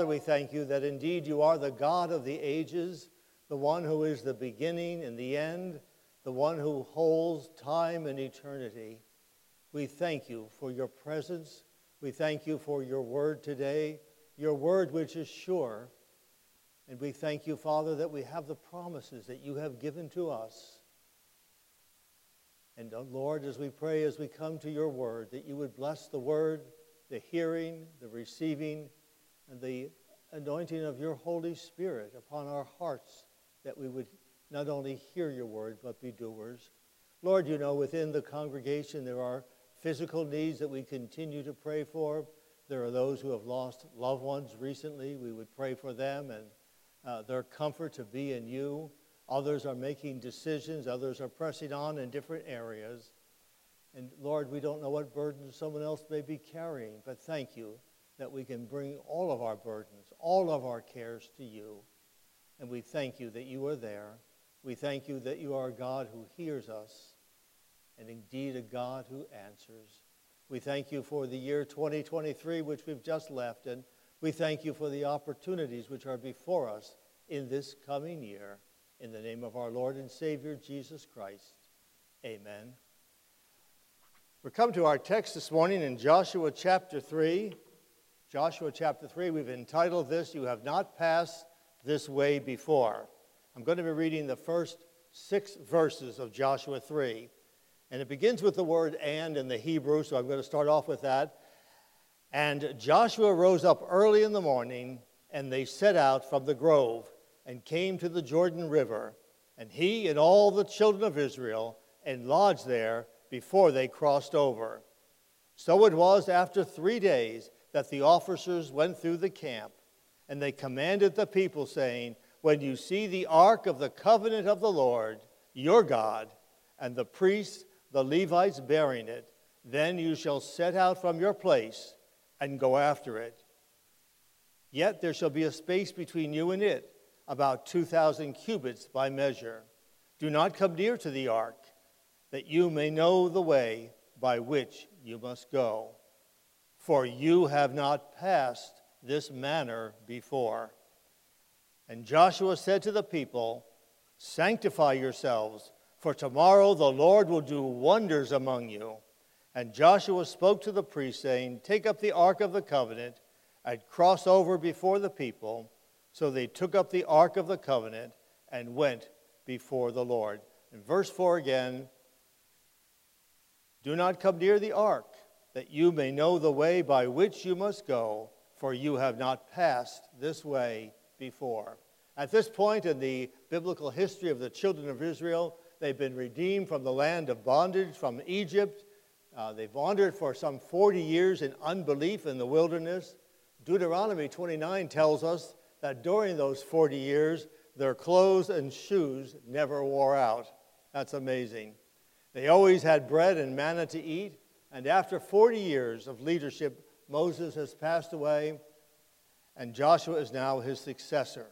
Father, we thank you that indeed you are the God of the ages, the one who is the beginning and the end, the one who holds time and eternity. We thank you for your presence. We thank you for your word today, your word which is sure. And we thank you, Father, that we have the promises that you have given to us. And uh, Lord, as we pray, as we come to your word, that you would bless the word, the hearing, the receiving, and the anointing of your Holy Spirit upon our hearts, that we would not only hear your word, but be doers. Lord, you know, within the congregation there are physical needs that we continue to pray for. There are those who have lost loved ones recently. We would pray for them and uh, their comfort to be in you. Others are making decisions, others are pressing on in different areas. And Lord, we don't know what burdens someone else may be carrying, but thank you that we can bring all of our burdens, all of our cares to you. And we thank you that you are there. We thank you that you are a God who hears us and indeed a God who answers. We thank you for the year 2023, which we've just left, and we thank you for the opportunities which are before us in this coming year. In the name of our Lord and Savior, Jesus Christ. Amen. We're come to our text this morning in Joshua chapter 3. Joshua chapter 3, we've entitled this, You Have Not Passed This Way Before. I'm going to be reading the first six verses of Joshua 3. And it begins with the word and in the Hebrew, so I'm going to start off with that. And Joshua rose up early in the morning, and they set out from the grove and came to the Jordan River. And he and all the children of Israel and lodged there before they crossed over. So it was after three days that the officers went through the camp, and they commanded the people, saying, When you see the ark of the covenant of the Lord, your God, and the priests the Levites bearing it, then you shall set out from your place and go after it. Yet there shall be a space between you and it, about 2,000 cubits by measure. Do not come near to the ark, that you may know the way by which you must go. For you have not passed this manner before. And Joshua said to the people, Sanctify yourselves for tomorrow the Lord will do wonders among you. And Joshua spoke to the priests, saying, Take up the ark of the covenant and cross over before the people. So they took up the ark of the covenant and went before the Lord. In verse 4 again, Do not come near the ark, that you may know the way by which you must go, for you have not passed this way before. At this point in the biblical history of the children of Israel, They've been redeemed from the land of bondage, from Egypt. Uh, they've wandered for some 40 years in unbelief in the wilderness. Deuteronomy 29 tells us that during those 40 years, their clothes and shoes never wore out. That's amazing. They always had bread and manna to eat. And after 40 years of leadership, Moses has passed away, and Joshua is now his successor.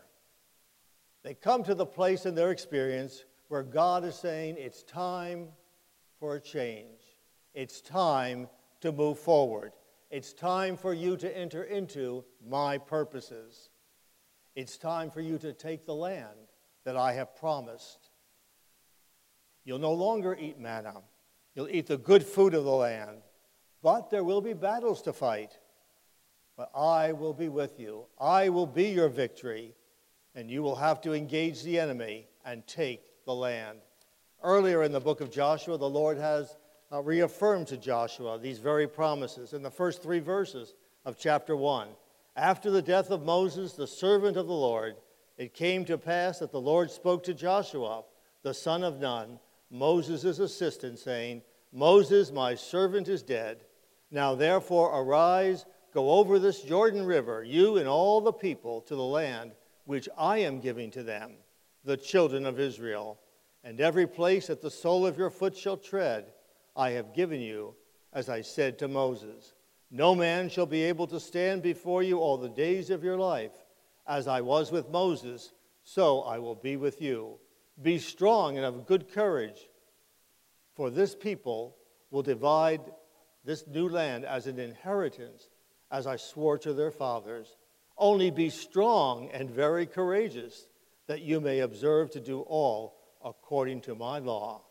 They come to the place in their experience where God is saying it's time for a change. It's time to move forward. It's time for you to enter into my purposes. It's time for you to take the land that I have promised. You'll no longer eat manna. You'll eat the good food of the land. But there will be battles to fight. But I will be with you. I will be your victory. And you will have to engage the enemy and take the land. Earlier in the book of Joshua, the Lord has uh, reaffirmed to Joshua these very promises in the first three verses of chapter 1. After the death of Moses, the servant of the Lord, it came to pass that the Lord spoke to Joshua, the son of Nun, Moses' assistant, saying, Moses, my servant, is dead. Now therefore arise, go over this Jordan River, you and all the people, to the land which I am giving to them the children of Israel. And every place that the sole of your foot shall tread, I have given you, as I said to Moses. No man shall be able to stand before you all the days of your life. As I was with Moses, so I will be with you. Be strong and of good courage, for this people will divide this new land as an inheritance, as I swore to their fathers. Only be strong and very courageous, that you may observe to do all according to my law.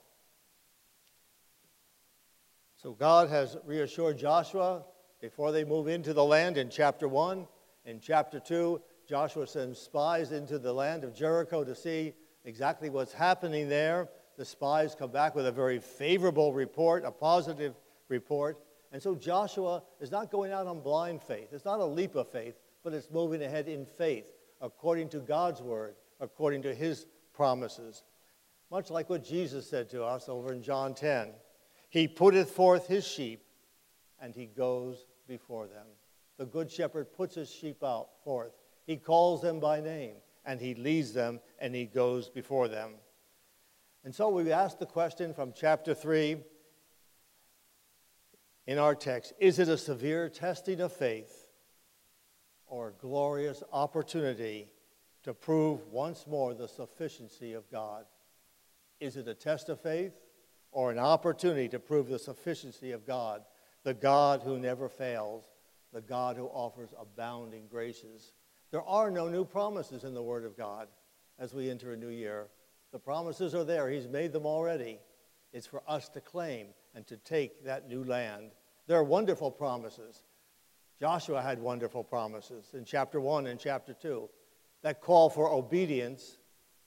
So God has reassured Joshua before they move into the land in chapter 1. In chapter 2, Joshua sends spies into the land of Jericho to see exactly what's happening there. The spies come back with a very favorable report, a positive report. And so Joshua is not going out on blind faith. It's not a leap of faith, but it's moving ahead in faith, according to God's word, according to his promises. Much like what Jesus said to us over in John 10 He putteth forth his sheep, and he goes before them. The good shepherd puts his sheep out forth. He calls them by name, and he leads them, and he goes before them. And so we ask the question from chapter 3 in our text Is it a severe testing of faith or a glorious opportunity to prove once more the sufficiency of God? Is it a test of faith or an opportunity to prove the sufficiency of God, the God who never fails, the God who offers abounding graces? There are no new promises in the Word of God as we enter a new year. The promises are there, He's made them already. It's for us to claim and to take that new land. There are wonderful promises. Joshua had wonderful promises in chapter 1 and chapter 2 that call for obedience,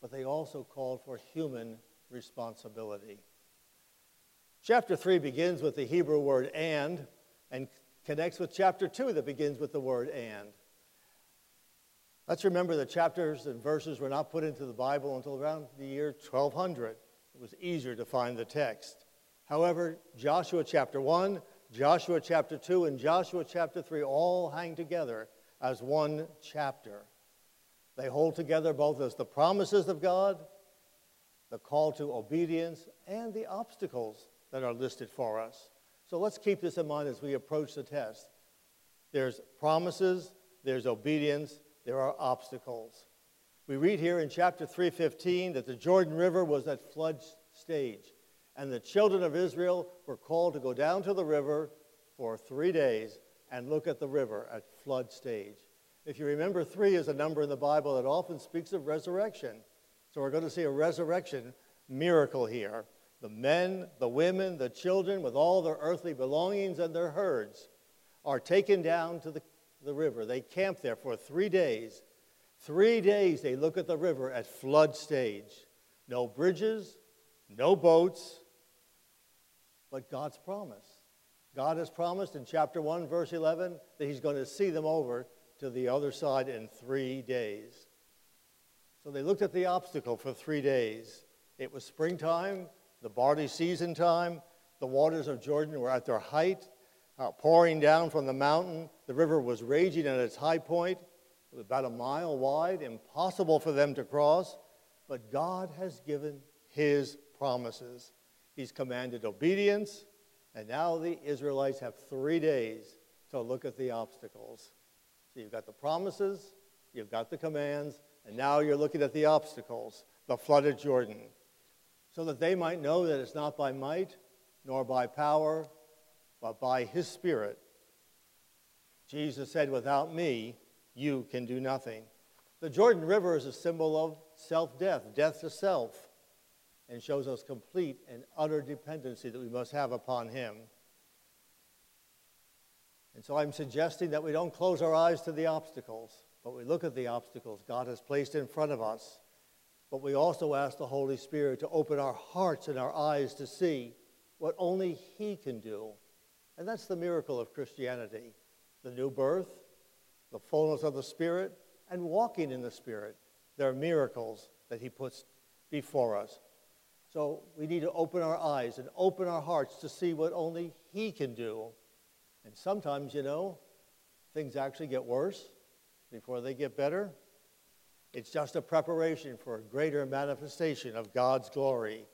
but they also called for human responsibility. Chapter 3 begins with the Hebrew word and and connects with chapter 2 that begins with the word and. Let's remember that chapters and verses were not put into the Bible until around the year 1200. It was easier to find the text. However, Joshua chapter 1, Joshua chapter 2, and Joshua chapter 3 all hang together as one chapter. They hold together both as the promises of God, the call to obedience, and the obstacles that are listed for us. So let's keep this in mind as we approach the test. There's promises, there's obedience, there are obstacles. We read here in chapter 3:15 that the Jordan River was at flood stage, and the children of Israel were called to go down to the river for three days and look at the river at flood stage. If you remember, three is a number in the Bible that often speaks of resurrection. So we're going to see a resurrection miracle here. The men, the women, the children, with all their earthly belongings and their herds, are taken down to the the river. They camp there for three days. Three days they look at the river at flood stage. No bridges, no boats, but God's promise. God has promised in chapter 1, verse 11, that He's going to see them over to the other side in three days. So they looked at the obstacle for three days. It was springtime, the barley season time. The waters of Jordan were at their height uh, pouring down from the mountain. The river was raging at its high point. About a mile wide, impossible for them to cross. But God has given his promises. He's commanded obedience, and now the Israelites have three days to look at the obstacles. So you've got the promises, you've got the commands, and now you're looking at the obstacles, the flooded Jordan, so that they might know that it's not by might nor by power, but by his Spirit. Jesus said, Without me, you can do nothing. The Jordan River is a symbol of self death, death to self, and shows us complete and utter dependency that we must have upon him. And so I'm suggesting that we don't close our eyes to the obstacles, but we look at the obstacles God has placed in front of us. But we also ask the Holy Spirit to open our hearts and our eyes to see what only He can do and that's the miracle of Christianity the new birth, the fullness of the Spirit, and walking in the Spirit. There are miracles that He puts before us. So we need to open our eyes and open our hearts to see what only He can do. And sometimes, you know, things actually get worse before they get better. It's just a preparation for a greater manifestation of God's glory.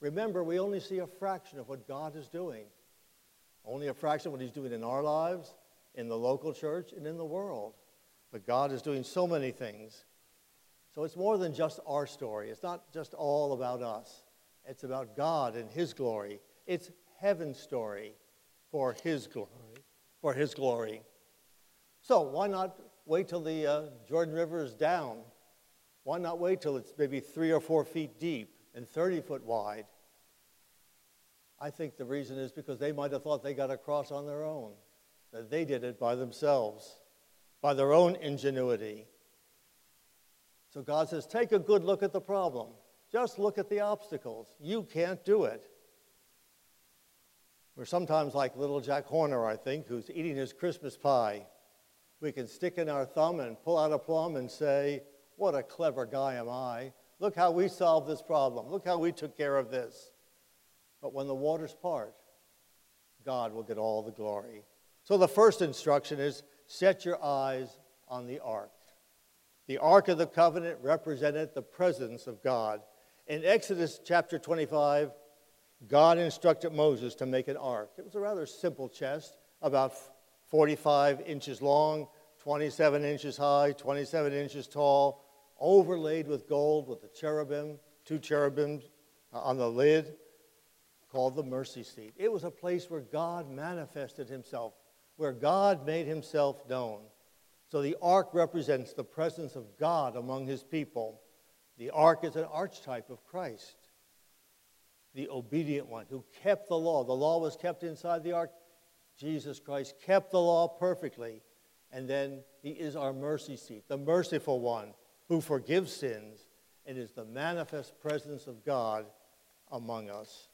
Remember, we only see a fraction of what God is doing. Only a fraction of what he's doing in our lives, in the local church, and in the world. But God is doing so many things. So it's more than just our story. It's not just all about us. It's about God and his glory. It's heaven's story for his glory. For his glory. So why not wait till the uh, Jordan River is down? Why not wait till it's maybe three or four feet deep and 30 foot wide? I think the reason is because they might have thought they got across on their own, that they did it by themselves, by their own ingenuity. So God says, take a good look at the problem. Just look at the obstacles. You can't do it. We're sometimes like little Jack Horner, I think, who's eating his Christmas pie. We can stick in our thumb and pull out a plum and say, What a clever guy am I. Look how we solved this problem. Look how we took care of this. But when the waters part, God will get all the glory. So the first instruction is set your eyes on the ark. The ark of the covenant represented the presence of God. In Exodus chapter 25, God instructed Moses to make an ark. It was a rather simple chest, about 45 inches long, 27 inches high, 27 inches tall, overlaid with gold with the cherubim, two cherubims uh, on the lid, called the mercy seat. It was a place where God manifested himself, where God made himself known. So the ark represents the presence of God among his people. The ark is an archetype of Christ the obedient one who kept the law. The law was kept inside the ark. Jesus Christ kept the law perfectly. And then he is our mercy seat, the merciful one who forgives sins and is the manifest presence of God among us.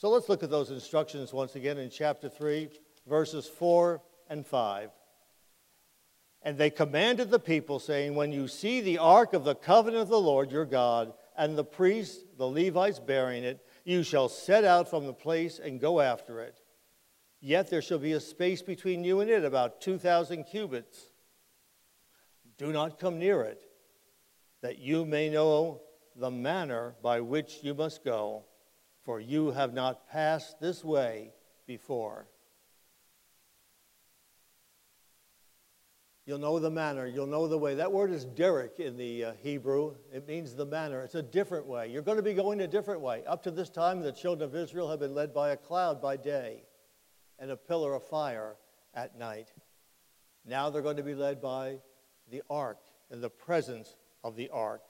So let's look at those instructions once again in chapter 3, verses 4 and 5. And they commanded the people, saying, When you see the ark of the covenant of the Lord your God, and the priests, the Levites, bearing it, you shall set out from the place and go after it. Yet there shall be a space between you and it, about 2,000 cubits. Do not come near it, that you may know the manner by which you must go, for you have not passed this way before. You'll know the manner, you'll know the way. That word is derek in the uh, Hebrew. It means the manner. It's a different way. You're going to be going a different way. Up to this time, the children of Israel have been led by a cloud by day and a pillar of fire at night. Now they're going to be led by the ark and the presence of the ark.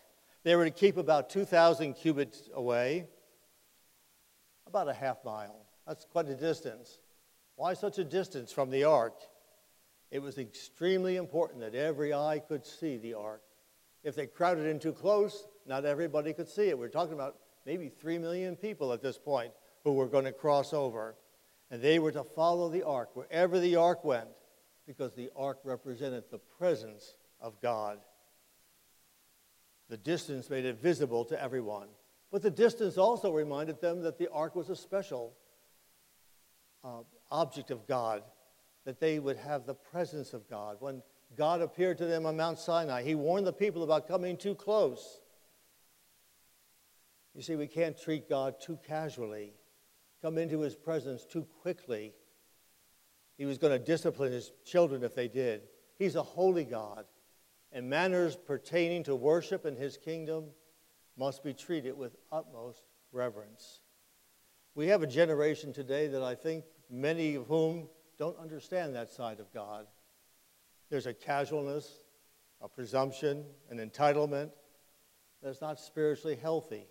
They were to keep about 2,000 cubits away, about a half mile. That's quite a distance. Why such a distance from the ark? It was extremely important that every eye could see the ark. If they crowded in too close, not everybody could see it. We're talking about maybe 3 million people at this point who were going to cross over. And they were to follow the ark wherever the ark went because the ark represented the presence of God. The distance made it visible to everyone. But the distance also reminded them that the ark was a special uh, object of God that they would have the presence of God. When God appeared to them on Mount Sinai, he warned the people about coming too close. You see, we can't treat God too casually, come into his presence too quickly. He was going to discipline his children if they did. He's a holy God, and manners pertaining to worship in his kingdom must be treated with utmost reverence. We have a generation today that I think many of whom don't understand that side of God. There's a casualness, a presumption, an entitlement that's not spiritually healthy.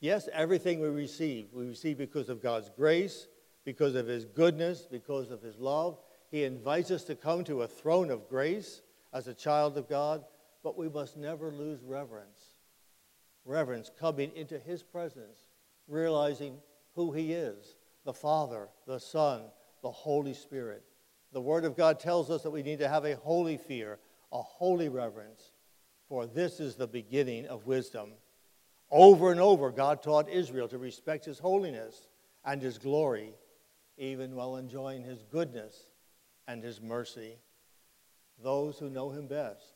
Yes, everything we receive, we receive because of God's grace, because of His goodness, because of His love. He invites us to come to a throne of grace as a child of God, but we must never lose reverence. Reverence coming into His presence, realizing who He is the Father, the Son, the Holy Spirit. The Word of God tells us that we need to have a holy fear, a holy reverence, for this is the beginning of wisdom. Over and over, God taught Israel to respect His holiness and His glory, even while enjoying His goodness and His mercy. Those who know Him best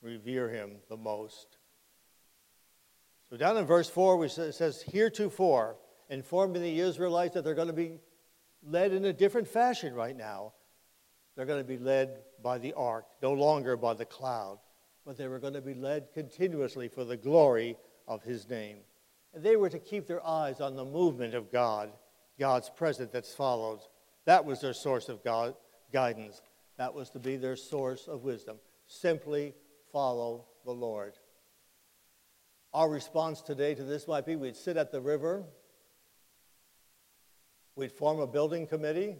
revere Him the most. So, down in verse 4, it says, Heretofore, informing the Israelites that they're going to be led in a different fashion right now. They're going to be led by the ark, no longer by the cloud, but they were going to be led continuously for the glory of his name. And they were to keep their eyes on the movement of God, God's presence that's followed. That was their source of God, guidance. That was to be their source of wisdom. Simply follow the Lord. Our response today to this might be we'd sit at the river, we'd form a building committee,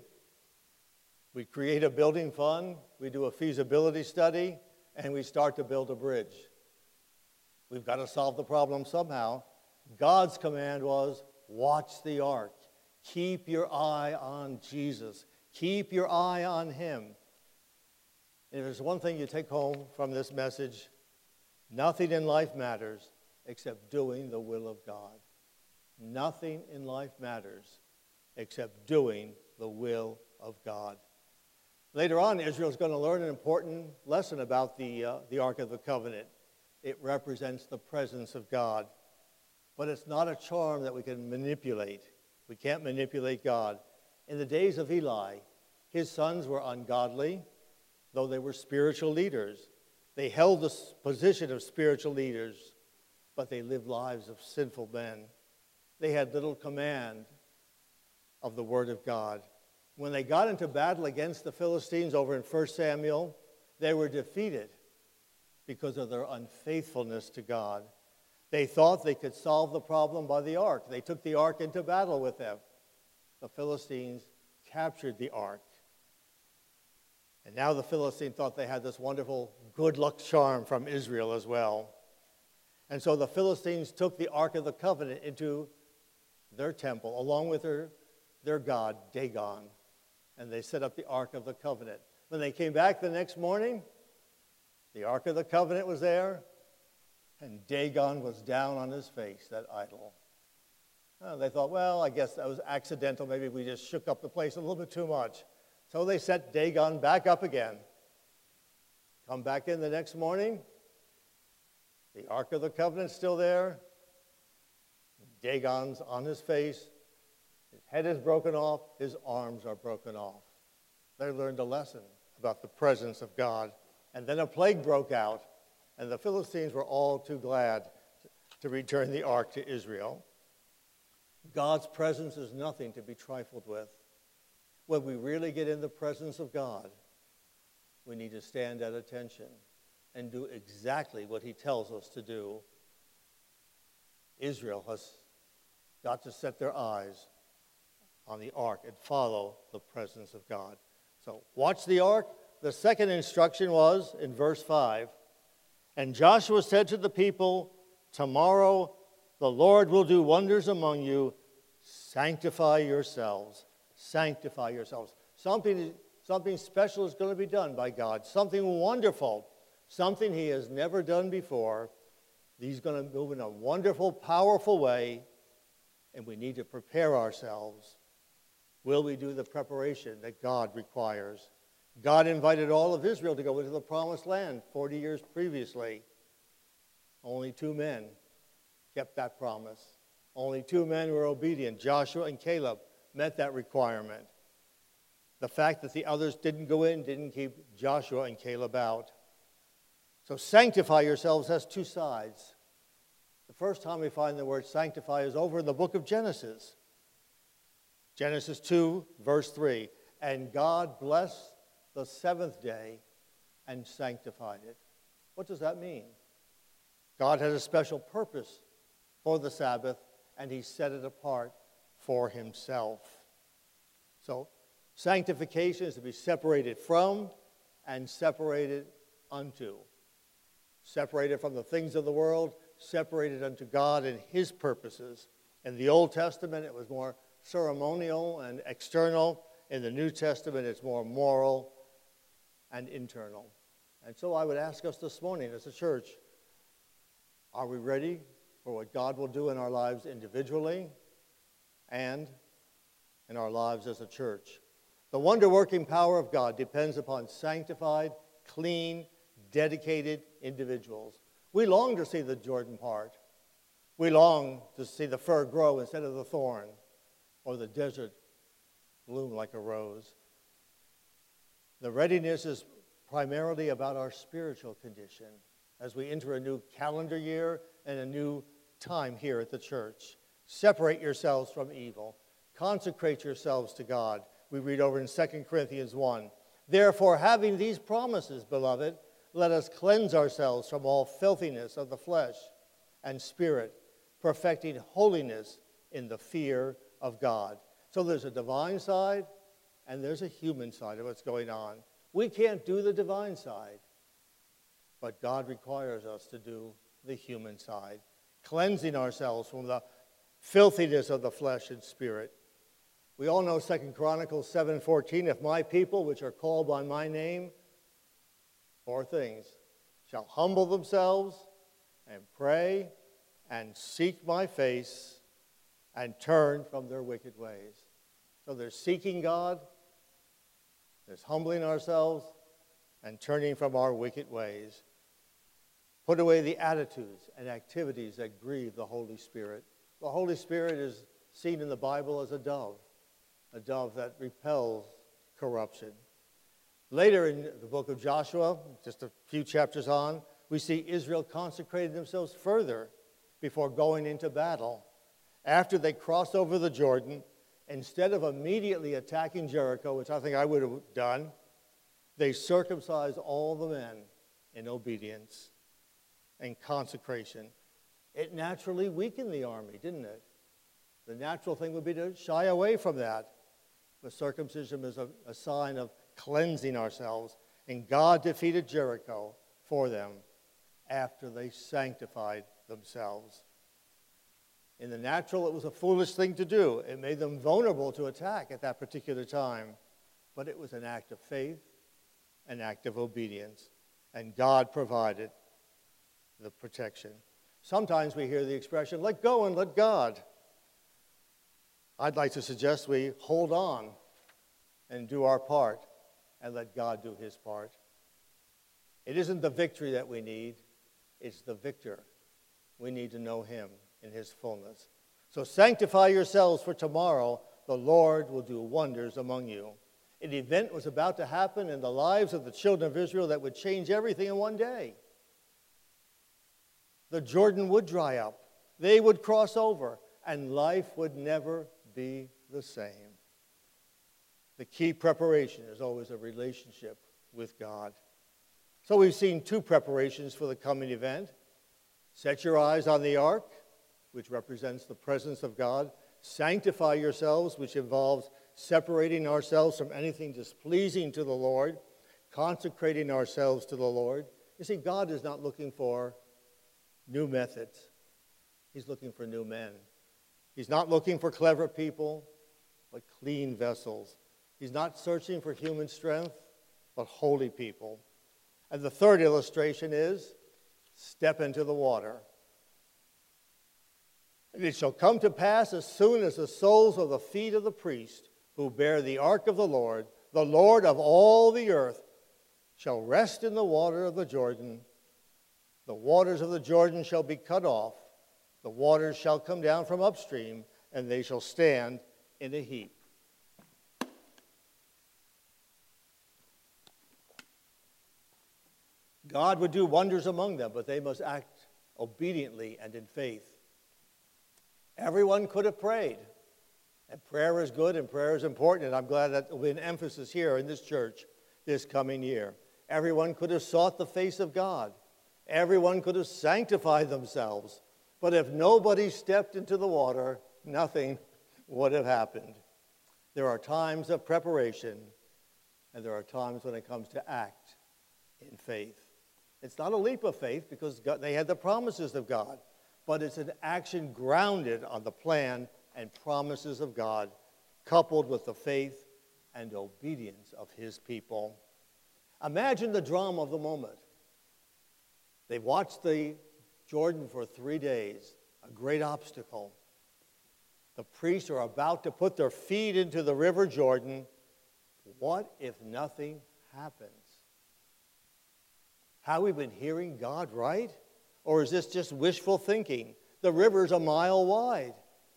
we'd create a building fund, we'd do a feasibility study, and we'd start to build a bridge. We've got to solve the problem somehow. God's command was watch the ark. Keep your eye on Jesus. Keep your eye on Him. And if there's one thing you take home from this message, nothing in life matters except doing the will of God. Nothing in life matters except doing the will of God. Later on, Israel is going to learn an important lesson about the, uh, the Ark of the Covenant. It represents the presence of God. But it's not a charm that we can manipulate. We can't manipulate God. In the days of Eli, his sons were ungodly, though they were spiritual leaders. They held the position of spiritual leaders but they lived lives of sinful men. They had little command of the Word of God. When they got into battle against the Philistines over in 1 Samuel, they were defeated because of their unfaithfulness to God. They thought they could solve the problem by the ark. They took the ark into battle with them. The Philistines captured the ark. And now the Philistines thought they had this wonderful good luck charm from Israel as well. And so the Philistines took the Ark of the Covenant into their temple, along with their, their god, Dagon. And they set up the Ark of the Covenant. When they came back the next morning, the Ark of the Covenant was there, and Dagon was down on his face, that idol. Uh, they thought, well, I guess that was accidental. Maybe we just shook up the place a little bit too much. So they set Dagon back up again. Come back in the next morning, the Ark of the Covenant's still there. Dagon's on his face. His head is broken off. His arms are broken off. They learned a lesson about the presence of God. And then a plague broke out, and the Philistines were all too glad to return the ark to Israel. God's presence is nothing to be trifled with. When we really get in the presence of God, we need to stand at attention and do exactly what he tells us to do. Israel has got to set their eyes on the ark and follow the presence of God. So, watch the ark. The second instruction was in verse 5 And Joshua said to the people, Tomorrow the Lord will do wonders among you. Sanctify yourselves. Sanctify yourselves. Something, something special is going to be done by God, something wonderful something he has never done before. He's going to move in a wonderful, powerful way, and we need to prepare ourselves. Will we do the preparation that God requires? God invited all of Israel to go into the promised land 40 years previously. Only two men kept that promise. Only two men were obedient. Joshua and Caleb met that requirement. The fact that the others didn't go in didn't keep Joshua and Caleb out. So, sanctify yourselves has two sides. The first time we find the word sanctify is over in the book of Genesis. Genesis 2, verse 3. And God blessed the seventh day and sanctified it. What does that mean? God had a special purpose for the Sabbath, and He set it apart for Himself. So, sanctification is to be separated from and separated unto separated from the things of the world, separated unto God and His purposes. In the Old Testament, it was more ceremonial and external. In the New Testament, it's more moral and internal. And so I would ask us this morning as a church are we ready for what God will do in our lives individually and in our lives as a church? The wonder working power of God depends upon sanctified, clean, dedicated individuals. We long to see the Jordan part. We long to see the fir grow instead of the thorn, or the desert bloom like a rose. The readiness is primarily about our spiritual condition as we enter a new calendar year and a new time here at the church. Separate yourselves from evil, consecrate yourselves to God. We read over in 2 Corinthians 1 Therefore, having these promises, beloved, let us cleanse ourselves from all filthiness of the flesh and spirit, perfecting holiness in the fear of God. So there's a divine side and there's a human side of what's going on. We can't do the divine side, but God requires us to do the human side, cleansing ourselves from the filthiness of the flesh and spirit. We all know Second Chronicles 7:14, if my people which are called by my name, four things, shall humble themselves and pray and seek my face and turn from their wicked ways. So there's seeking God, there's humbling ourselves, and turning from our wicked ways. Put away the attitudes and activities that grieve the Holy Spirit. The Holy Spirit is seen in the Bible as a dove, a dove that repels corruption. Later in the book of Joshua, just a few chapters on, we see Israel consecrated themselves further before going into battle. After they crossed over the Jordan, instead of immediately attacking Jericho, which I think I would have done, they circumcised all the men in obedience and consecration. It naturally weakened the army, didn't it? The natural thing would be to shy away from that. But circumcision is a, a sign of cleansing ourselves. And God defeated Jericho for them after they sanctified themselves. In the natural, it was a foolish thing to do. It made them vulnerable to attack at that particular time. But it was an act of faith, an act of obedience. And God provided the protection. Sometimes we hear the expression, let go and let God. I'd like to suggest we hold on and do our part and let God do his part. It isn't the victory that we need, it's the victor. We need to know him in his fullness. So sanctify yourselves for tomorrow. The Lord will do wonders among you. An event was about to happen in the lives of the children of Israel that would change everything in one day. The Jordan would dry up, they would cross over, and life would never be the same. The key preparation is always a relationship with God. So we've seen two preparations for the coming event. Set your eyes on the ark, which represents the presence of God. Sanctify yourselves, which involves separating ourselves from anything displeasing to the Lord, consecrating ourselves to the Lord. You see, God is not looking for new methods, He's looking for new men. He's not looking for clever people, but clean vessels. He's not searching for human strength, but holy people. And the third illustration is step into the water. And it shall come to pass as soon as the soles of the feet of the priest who bear the ark of the Lord, the Lord of all the earth, shall rest in the water of the Jordan. The waters of the Jordan shall be cut off, the waters shall come down from upstream, and they shall stand in a heap. God would do wonders among them, but they must act obediently and in faith. Everyone could have prayed. And prayer is good and prayer is important, and I'm glad that will be an emphasis here in this church this coming year. Everyone could have sought the face of God. Everyone could have sanctified themselves. But if nobody stepped into the water, nothing would have happened. There are times of preparation, and there are times when it comes to act in faith. It's not a leap of faith because God, they had the promises of God, but it's an action grounded on the plan and promises of God, coupled with the faith and obedience of his people. Imagine the drama of the moment. They've watched the Jordan for three days, a great obstacle. The priests are about to put their feet into the river Jordan. What if nothing happens? Have we been hearing God right? Or is this just wishful thinking? The river's a mile wide.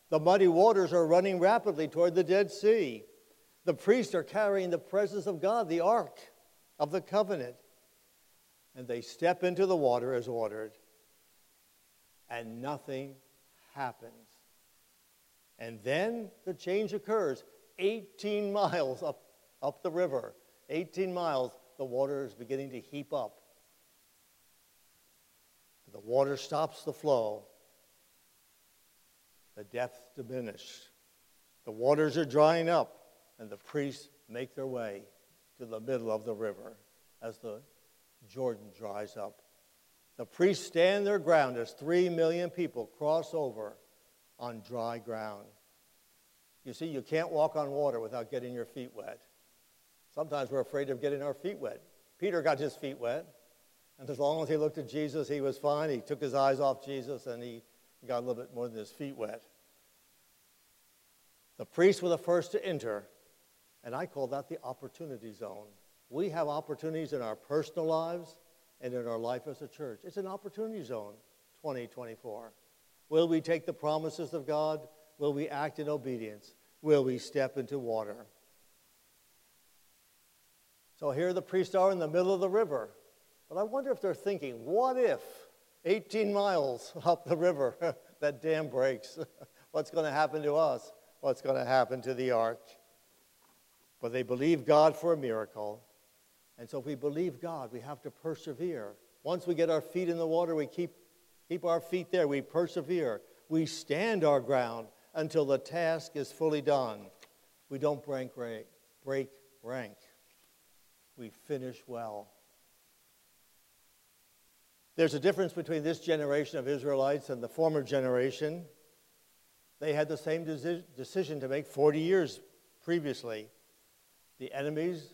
The muddy waters are running rapidly toward the Dead Sea. The priests are carrying the presence of God, the ark of the covenant. And they step into the water as ordered, and nothing happens. And then the change occurs 18 miles up, up the river 18 miles, the water is beginning to heap up. The water stops the flow. The depth diminishes. The waters are drying up, and the priests make their way to the middle of the river as the Jordan dries up. The priests stand their ground as three million people cross over on dry ground. You see, you can't walk on water without getting your feet wet. Sometimes we're afraid of getting our feet wet. Peter got his feet wet, and as long as he looked at Jesus, he was fine. He took his eyes off Jesus, and he got a little bit more than his feet wet. The priests were the first to enter, and I call that the opportunity zone. We have opportunities in our personal lives and in our life as a church. It's an opportunity zone, 2024. Will we take the promises of God? Will we act in obedience? Will we step into water? So here the priests are in the middle of the river. But I wonder if they're thinking, what if 18 miles up the river that dam breaks? What's going to happen to us? What's going to happen to the ark? But they believe God for a miracle. And so if we believe God, we have to persevere. Once we get our feet in the water, we keep, keep our feet there. We persevere. We stand our ground until the task is fully done. We don't break rank. Break rank. We finish well. There's a difference between this generation of Israelites and the former generation. They had the same decision to make 40 years previously. The enemies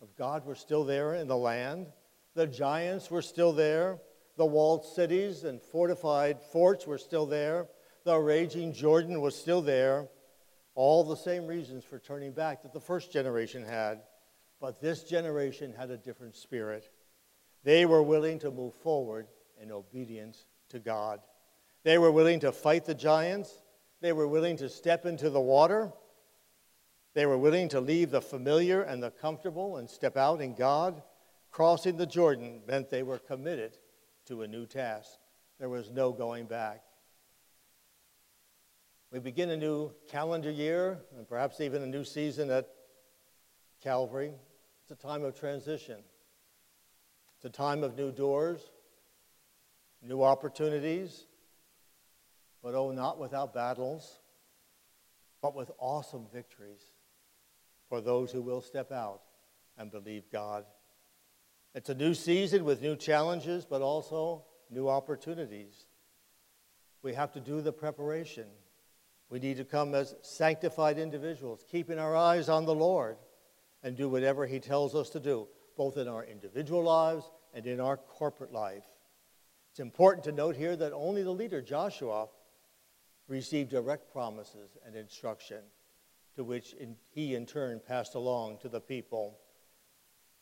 of God were still there in the land, the giants were still there, the walled cities and fortified forts were still there the raging Jordan was still there. All the same reasons for turning back that the first generation had. But this generation had a different spirit. They were willing to move forward in obedience to God. They were willing to fight the giants. They were willing to step into the water. They were willing to leave the familiar and the comfortable and step out in God. Crossing the Jordan meant they were committed to a new task. There was no going back. We begin a new calendar year and perhaps even a new season at Calvary. It's a time of transition. It's a time of new doors, new opportunities, but oh, not without battles, but with awesome victories for those who will step out and believe God. It's a new season with new challenges, but also new opportunities. We have to do the preparation. We need to come as sanctified individuals, keeping our eyes on the Lord and do whatever He tells us to do, both in our individual lives and in our corporate life. It's important to note here that only the leader, Joshua, received direct promises and instruction, to which in, he in turn passed along to the people.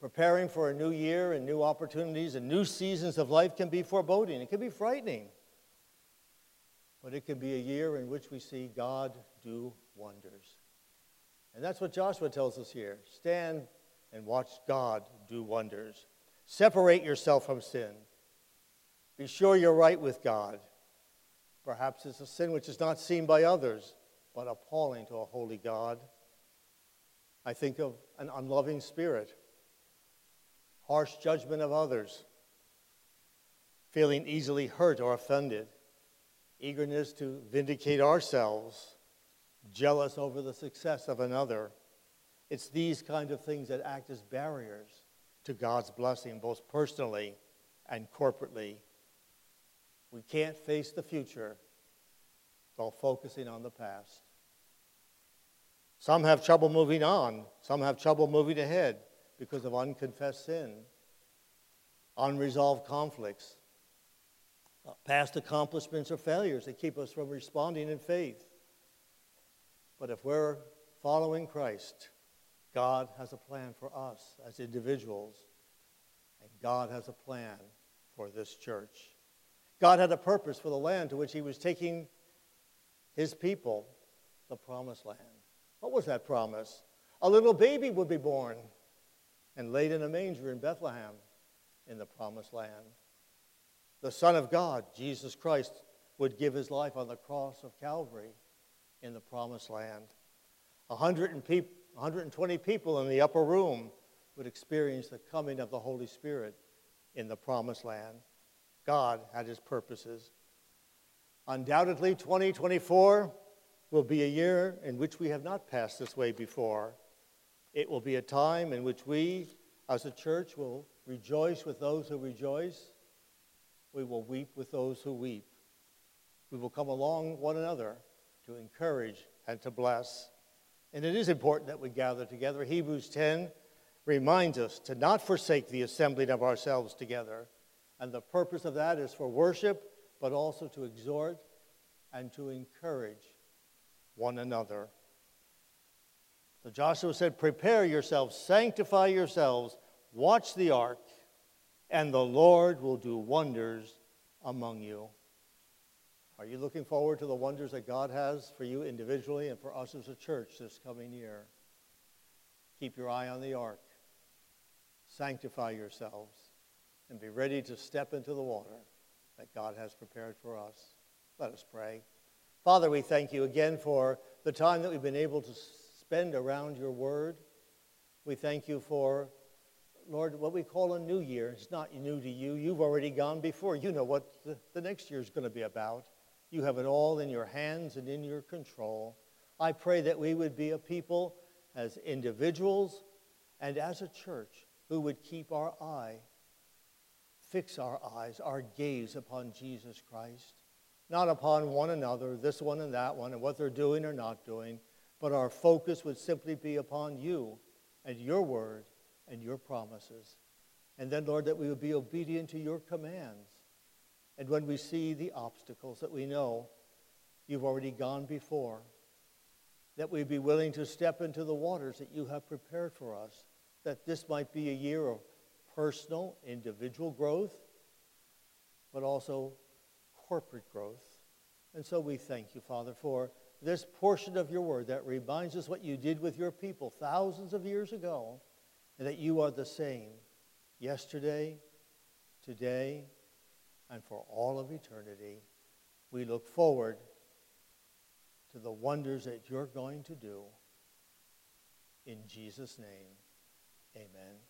Preparing for a new year and new opportunities and new seasons of life can be foreboding, it can be frightening but it can be a year in which we see God do wonders. And that's what Joshua tells us here. Stand and watch God do wonders. Separate yourself from sin. Be sure you're right with God. Perhaps it's a sin which is not seen by others, but appalling to a holy God. I think of an unloving spirit, harsh judgment of others, feeling easily hurt or offended eagerness to vindicate ourselves, jealous over the success of another. It's these kind of things that act as barriers to God's blessing, both personally and corporately. We can't face the future while focusing on the past. Some have trouble moving on, some have trouble moving ahead because of unconfessed sin, unresolved conflicts, uh, past accomplishments or failures that keep us from responding in faith. But if we're following Christ, God has a plan for us as individuals, and God has a plan for this church. God had a purpose for the land to which He was taking His people, the promised land. What was that promise? A little baby would be born and laid in a manger in Bethlehem in the promised land the Son of God, Jesus Christ, would give his life on the cross of Calvary in the promised land. 120 people in the upper room would experience the coming of the Holy Spirit in the promised land. God had his purposes. Undoubtedly, 2024 will be a year in which we have not passed this way before. It will be a time in which we, as a church, will rejoice with those who rejoice. We will weep with those who weep. We will come along one another to encourage and to bless. And it is important that we gather together. Hebrews 10 reminds us to not forsake the assembling of ourselves together. And the purpose of that is for worship, but also to exhort and to encourage one another. So Joshua said, Prepare yourselves, sanctify yourselves, watch the ark, and the Lord will do wonders among you. Are you looking forward to the wonders that God has for you individually and for us as a church this coming year? Keep your eye on the ark. Sanctify yourselves and be ready to step into the water that God has prepared for us. Let us pray. Father, we thank you again for the time that we've been able to spend around your word. We thank you for, Lord, what we call a new year. It's not new to you. You've already gone before. You know what the, next year is going to be about. You have it all in your hands and in your control. I pray that we would be a people as individuals and as a church who would keep our eye, fix our eyes, our gaze upon Jesus Christ, not upon one another, this one and that one, and what they're doing or not doing, but our focus would simply be upon you and your word and your promises. And then, Lord, that we would be obedient to your commands. And when we see the obstacles that we know you've already gone before, that we be willing to step into the waters that you have prepared for us that this might be a year of personal, individual growth, but also corporate growth. And so we thank you, Father, for this portion of your word that reminds us what you did with your people thousands of years ago, and that you are the same yesterday, today, and for all of eternity. We look forward to the wonders that you're going to do. In Jesus' name. Amen.